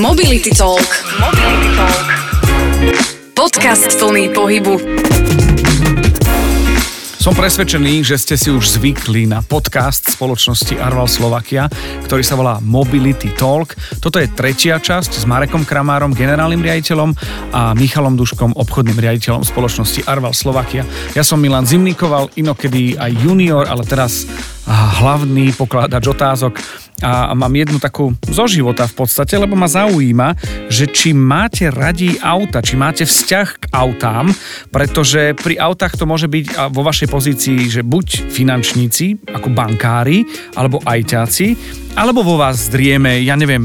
Mobility Talk. Mobility Talk. Podcast plný pohybu. Som presvedčený, že ste si už zvykli na podcast spoločnosti Arval Slovakia, ktorý sa volá Mobility Talk. Toto je tretia časť s Marekom Kramárom, generálnym riaditeľom a Michalom Duškom, obchodným riaditeľom spoločnosti Arval Slovakia. Ja som Milan Zimnikoval, inokedy aj junior, ale teraz hlavný pokladač otázok. A mám jednu takú zo života v podstate, lebo ma zaujíma, že či máte radi auta, či máte vzťah k autám, pretože pri autách to môže byť vo vašej pozícii, že buď finančníci, ako bankári, alebo ajťáci, alebo vo vás zrieme, ja neviem,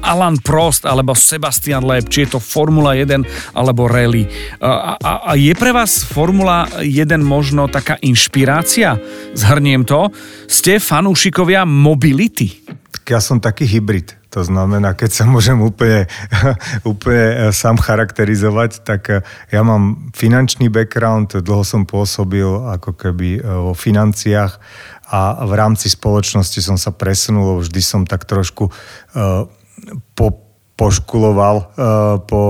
Alan Prost alebo Sebastian Loeb, či je to Formula 1 alebo rally. A, a, a je pre vás Formula 1 možno taká inšpirácia? Zhrniem to. Ste fanúšikovia mobility? ja som taký hybrid. To znamená, keď sa môžem úplne, úplne e, sám charakterizovať, tak e, ja mám finančný background, dlho som pôsobil ako keby e, vo financiách a v rámci spoločnosti som sa presunul, vždy som tak trošku po, poškuloval po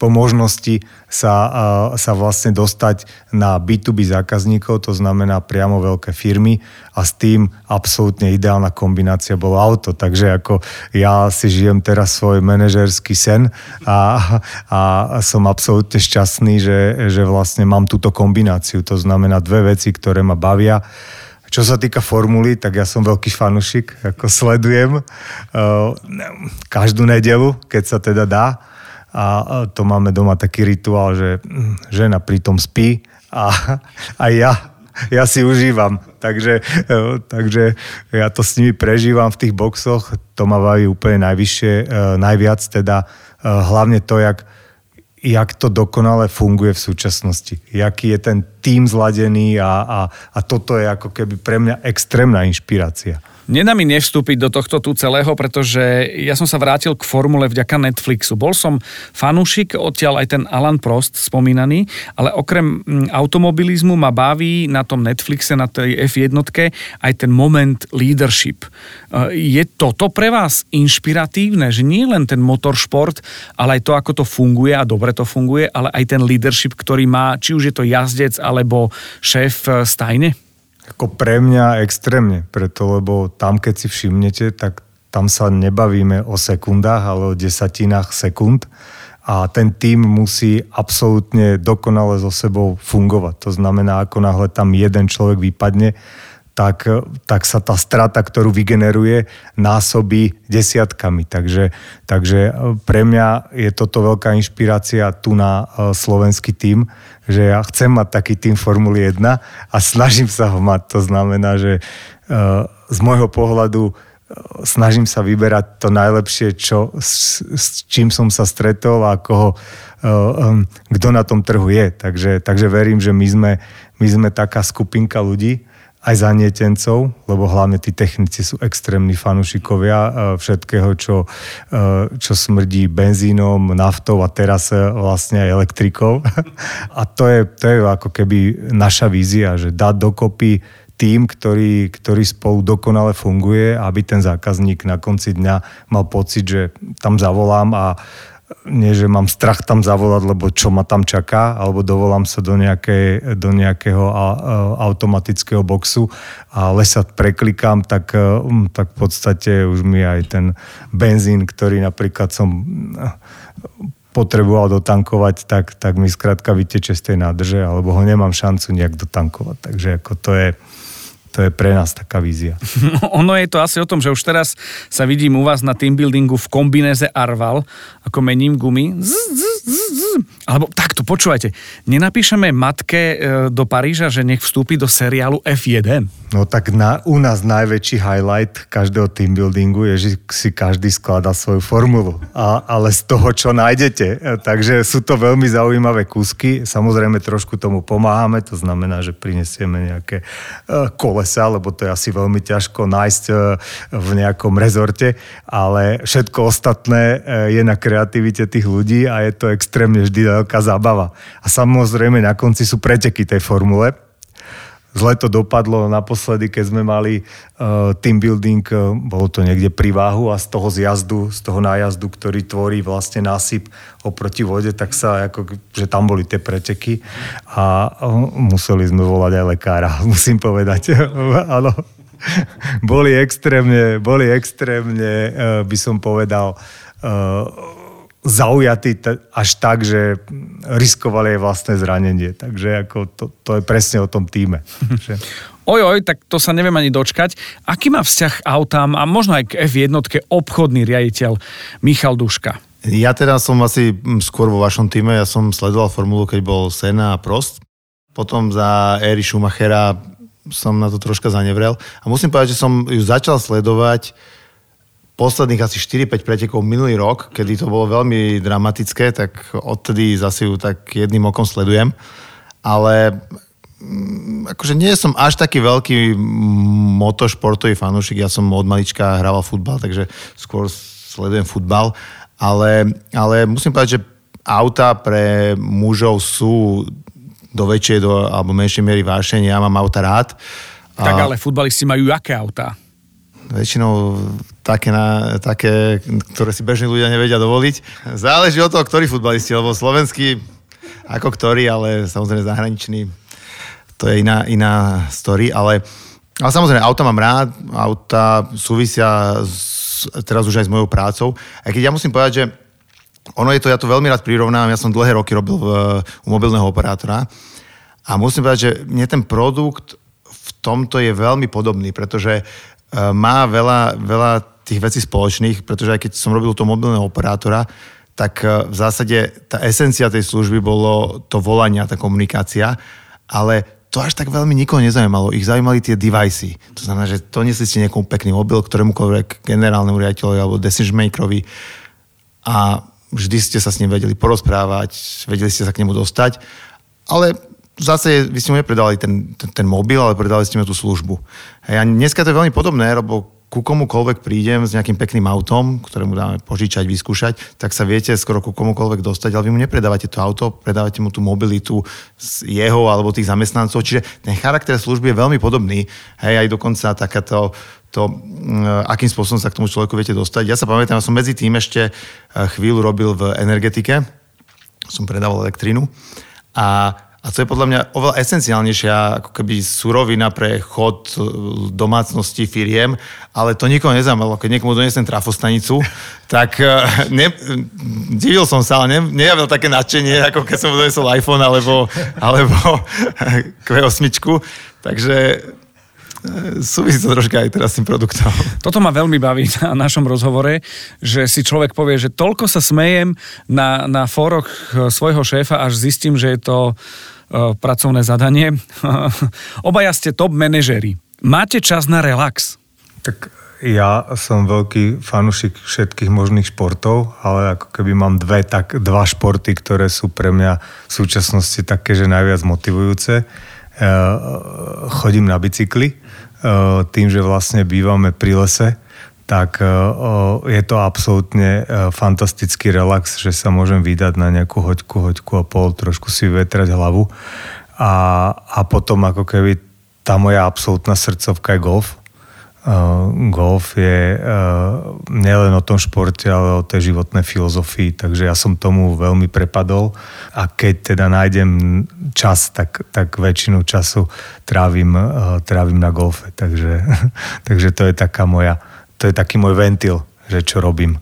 po možnosti sa, sa vlastne dostať na B2B zákazníkov, to znamená priamo veľké firmy a s tým absolútne ideálna kombinácia bolo auto. Takže ako ja si žijem teraz svoj manažerský sen a, a som absolútne šťastný, že, že vlastne mám túto kombináciu. To znamená dve veci, ktoré ma bavia. Čo sa týka formuly, tak ja som veľký fanušik, ako sledujem uh, každú nedelu, keď sa teda dá a to máme doma taký rituál, že žena pritom spí a, a ja, ja si užívam. Takže, e, takže ja to s nimi prežívam v tých boxoch, to ma baví úplne najvyššie, e, najviac teda, hlavne to, jak, jak to dokonale funguje v súčasnosti. Jaký je ten tým zladený a, a, a toto je ako keby pre mňa extrémna inšpirácia. Nedá mi nevstúpiť do tohto tu celého, pretože ja som sa vrátil k formule vďaka Netflixu. Bol som fanúšik, odtiaľ aj ten Alan Prost spomínaný, ale okrem mm, automobilizmu ma baví na tom Netflixe, na tej F1 aj ten moment leadership. E, je toto pre vás inšpiratívne, že nie len ten motoršport, ale aj to, ako to funguje a dobre to funguje, ale aj ten leadership, ktorý má, či už je to jazdec alebo šéf e, stajne? Ako pre mňa extrémne, preto lebo tam, keď si všimnete, tak tam sa nebavíme o sekundách, ale o desatinách sekúnd a ten tým musí absolútne dokonale so sebou fungovať. To znamená, ako náhle tam jeden človek vypadne, tak, tak sa tá strata, ktorú vygeneruje, násobí desiatkami. Takže, takže pre mňa je toto veľká inšpirácia tu na e, slovenský tým, že ja chcem mať taký tým Formuly 1 a snažím sa ho mať. To znamená, že e, z môjho pohľadu e, snažím sa vyberať to najlepšie, čo, s, s čím som sa stretol a koho, kto na tom trhu je. Takže, takže verím, že my sme, my sme taká skupinka ľudí, aj zanietencov, lebo hlavne tí technici sú extrémni fanúšikovia e, všetkého, čo, e, čo smrdí benzínom, naftou a teraz vlastne aj elektrikou. A to je, to je ako keby naša vízia, že dať dokopy tým, ktorý, ktorý spolu dokonale funguje, aby ten zákazník na konci dňa mal pocit, že tam zavolám a nie, že mám strach tam zavolať, lebo čo ma tam čaká, alebo dovolám sa do, nejakej, do nejakého a, a, automatického boxu, ale sa preklikám, tak, um, tak v podstate už mi aj ten benzín, ktorý napríklad som uh, potreboval dotankovať, tak, tak mi skrátka vyteče z tej nádrže, alebo ho nemám šancu nejak dotankovať. Takže ako to je, to je pre nás taká vízia. ono je to asi o tom, že už teraz sa vidím u vás na team buildingu v kombinéze Arval, ako mením gumy. Z, z, z, z. Alebo takto, počúvajte, nenapíšeme matke e, do Paríža, že nech vstúpi do seriálu F1? No tak na, u nás najväčší highlight každého team je, že si každý skladá svoju formulu. A, ale z toho, čo nájdete. E, takže sú to veľmi zaujímavé kúsky. Samozrejme trošku tomu pomáhame, to znamená, že prinesieme nejaké e, kolesa, lebo to je asi veľmi ťažko nájsť v nejakom rezorte, ale všetko ostatné je na kreativite tých ľudí a je to extrémne vždy veľká zábava. A samozrejme na konci sú preteky tej formule, zle to dopadlo naposledy, keď sme mali uh, team building, uh, bolo to niekde pri váhu a z toho zjazdu, z toho nájazdu, ktorý tvorí vlastne násyp oproti vode, tak sa ako, že tam boli tie preteky a uh, museli sme volať aj lekára, musím povedať. Áno. boli extrémne, boli extrémne, uh, by som povedal, uh, zaujatí t- až tak, že riskovali aj vlastné zranenie. Takže ako to, to je presne o tom týme. Ojoj, tak to sa neviem ani dočkať. Aký má vzťah autám a možno aj k F1 obchodný riaditeľ Michal Duška? Ja teda som asi skôr vo vašom týme, ja som sledoval formulu, keď bol Senna a Prost. Potom za éry Schumachera som na to troška zanevrel. A musím povedať, že som ju začal sledovať posledných asi 4-5 pretekov minulý rok, kedy to bolo veľmi dramatické, tak odtedy zase ju tak jedným okom sledujem. Ale mm, akože nie som až taký veľký motošportový fanúšik, ja som od malička hrával futbal, takže skôr sledujem futbal, ale, ale musím povedať, že auta pre mužov sú do väčšej do, alebo menšej miery vášenie, ja mám auta rád. Tak ale futbalisti majú aké autá? Väčšinou také, na, také, ktoré si bežní ľudia nevedia dovoliť. Záleží od toho, ktorí futbalisti, lebo slovenský ako ktorý, ale samozrejme zahraničný, to je iná, iná story, ale, ale samozrejme, auta mám rád, auta súvisia s, teraz už aj s mojou prácou. Aj keď ja musím povedať, že ono je to, ja to veľmi rád prirovnám, ja som dlhé roky robil v, u mobilného operátora a musím povedať, že mne ten produkt v tomto je veľmi podobný, pretože má veľa, veľa tých vecí spoločných, pretože aj keď som robil to mobilného operátora, tak eh, v zásade tá esencia tej služby bolo to volanie a tá komunikácia, ale to až tak veľmi nikoho nezaujímalo. Ich zaujímali tie devicey. To znamená, že to nesli ste nejakom pekný mobil, ktorémukoľvek generálnemu riaditeľovi alebo decision makerovi a vždy ste sa s ním vedeli porozprávať, vedeli ste sa k nemu dostať, ale zase vy ste mu nepredali ten, ten, ten mobil, ale predali ste mu tú službu. Hej, a dneska to je veľmi podobné, lebo ku komukoľvek prídem s nejakým pekným autom, ktoré mu dáme požičať, vyskúšať, tak sa viete skoro ku komukoľvek dostať, ale vy mu nepredávate to auto, predávate mu tú mobilitu z jeho alebo tých zamestnancov, čiže ten charakter služby je veľmi podobný. Hej, aj dokonca takáto to, mm, akým spôsobom sa k tomu človeku viete dostať. Ja sa pamätám, ja som medzi tým ešte eh, chvíľu robil v energetike, som predával elektrínu a a to je podľa mňa oveľa esenciálnejšia ako keby surovina pre chod e, domácnosti firiem, ale to nikoho nezaujímalo. Keď niekomu donesem trafostanicu, tak e, ne, divil som sa, ale ne, nejavil také nadšenie, ako keď som donesol iPhone alebo, alebo Q8. Takže súvisí to troška aj teraz s tým produktom. Toto ma veľmi baví na našom rozhovore, že si človek povie, že toľko sa smejem na, na fóroch svojho šéfa, až zistím, že je to E, pracovné zadanie. Obaja ste top manažéri. Máte čas na relax? Tak ja som veľký fanúšik všetkých možných športov, ale ako keby mám dve, tak dva športy, ktoré sú pre mňa v súčasnosti také, že najviac motivujúce. E, chodím na bicykli, e, tým, že vlastne bývame pri lese, tak e, je to absolútne fantastický relax, že sa môžem vydať na nejakú hoďku, hoďku a pol, trošku si vetrať hlavu. A, a potom ako keby tá moja absolútna srdcovka je golf. Uh, golf je uh, nielen o tom športe, ale o tej životnej filozofii, takže ja som tomu veľmi prepadol a keď teda nájdem čas, tak, tak väčšinu času trávim, uh, trávim na golfe, takže, takže to je taká moja to je taký môj ventil, že čo robím.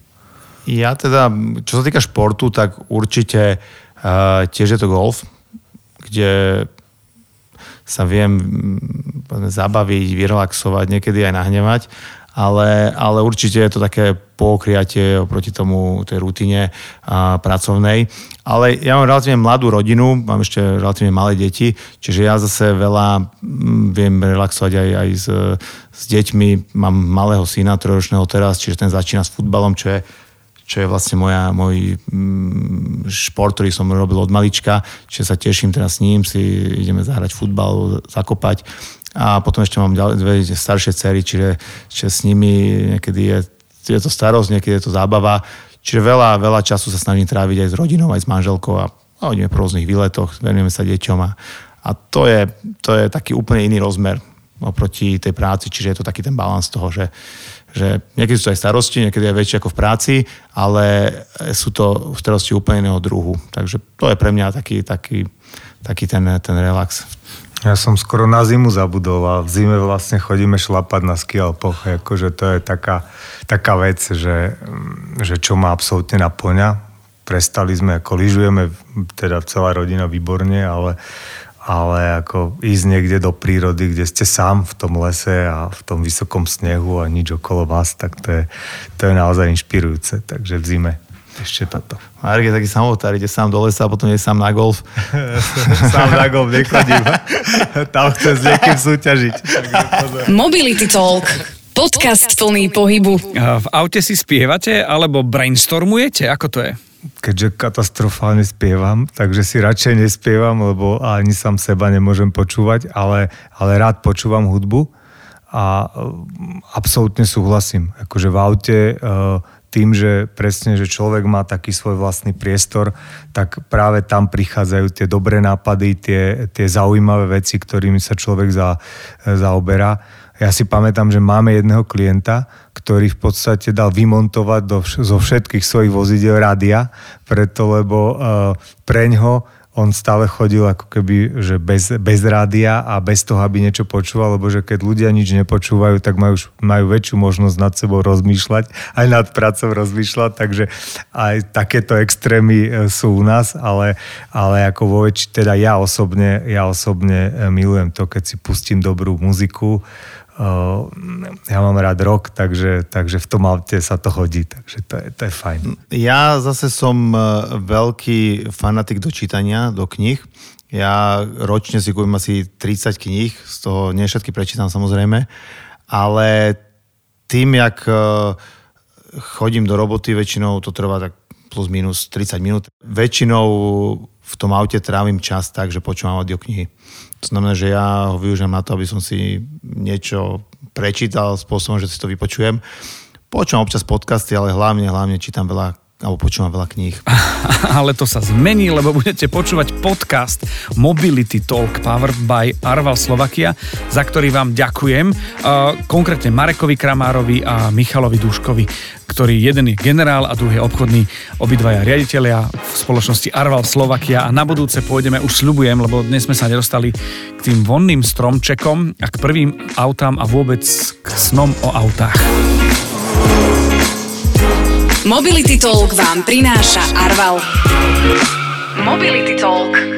Ja teda, čo sa týka športu, tak určite uh, tiež je to golf, kde sa viem zabaviť, vyrelaxovať, niekedy aj nahnevať ale, ale určite je to také pokriatie oproti tomu tej rutine a, pracovnej. Ale ja mám relatívne mladú rodinu, mám ešte relatívne malé deti, čiže ja zase veľa viem relaxovať aj, aj s, s deťmi. Mám malého syna, trojročného teraz, čiže ten začína s futbalom, čo je čo je vlastne moja, môj mm, šport, ktorý som robil od malička, čiže sa teším teraz s ním, si ideme zahrať futbal, zakopať a potom ešte mám dve staršie cery, čiže, čiže s nimi niekedy je, je to starosť, niekedy je to zábava. Čiže veľa, veľa času sa snažím tráviť aj s rodinou, aj s manželkou a, hodíme po rôznych výletoch, venujeme sa deťom a A to je, to je taký úplne iný rozmer oproti tej práci, čiže je to taký ten balans toho, že, že niekedy sú aj starosti, niekedy je väčšie ako v práci, ale sú to starosti úplne iného druhu. Takže to je pre mňa taký, taký, taký ten, ten relax. Ja som skoro na zimu zabudol a v zime vlastne chodíme šlapať na skialpoch. Akože to je taká, taká vec, že, že čo ma absolútne naplňa. Prestali sme, ako lyžujeme, teda celá rodina výborne, ale ale ako ísť niekde do prírody, kde ste sám v tom lese a v tom vysokom snehu a nič okolo vás, tak to je, to je naozaj inšpirujúce. Takže v zime ešte toto. Marek je taký samotár, ide sám do lesa a potom je sám na golf. sám na golf nechodím. Tam chcem s niekým súťažiť. Mobility Talk. Podcast plný pohybu. V aute si spievate alebo brainstormujete? Ako to je? Keďže katastrofálne spievam, takže si radšej nespievam, lebo ani sám seba nemôžem počúvať, ale, ale rád počúvam hudbu a absolútne súhlasím. Akože v aute e, tým, že presne, že človek má taký svoj vlastný priestor, tak práve tam prichádzajú tie dobré nápady, tie, tie zaujímavé veci, ktorými sa človek za, zaoberá ja si pamätám, že máme jedného klienta, ktorý v podstate dal vymontovať do, zo všetkých svojich vozidel rádia, preto lebo uh, preňho on stále chodil ako keby že bez, bez rádia a bez toho, aby niečo počúval, lebo že keď ľudia nič nepočúvajú, tak majú, majú väčšiu možnosť nad sebou rozmýšľať, aj nad prácou rozmýšľať, takže aj takéto extrémy e, sú u nás, ale, ale ako vo väč- teda ja osobne, ja osobne e, milujem to, keď si pustím dobrú muziku, ja mám rád rok, takže, takže v tom aute sa to hodí, takže to je, to je fajn. Ja zase som e, veľký fanatik do čítania, do knih. Ja ročne si kúpim asi 30 kníh, z toho nie všetky prečítam samozrejme, ale tým, jak e, chodím do roboty, väčšinou to trvá tak plus minus 30 minút. Väčšinou v tom aute trávim čas tak, že počúvam audioknihy. To znamená, že ja ho využijem na to, aby som si niečo prečítal spôsobom, že si to vypočujem. Počúvam občas podcasty, ale hlavne, hlavne čítam veľa alebo počúvam veľa kníh. Ale to sa zmení, lebo budete počúvať podcast Mobility Talk powered by Arval Slovakia, za ktorý vám ďakujem. Konkrétne Marekovi Kramárovi a Michalovi Duškovi, ktorý jeden je generál a druhý je obchodný, obidvaja riaditeľia v spoločnosti Arval Slovakia a na budúce pôjdeme, už sľubujem, lebo dnes sme sa nedostali k tým vonným stromčekom a k prvým autám a vôbec k snom o autách. Mobility Talk vám prináša Arval. Mobility Talk.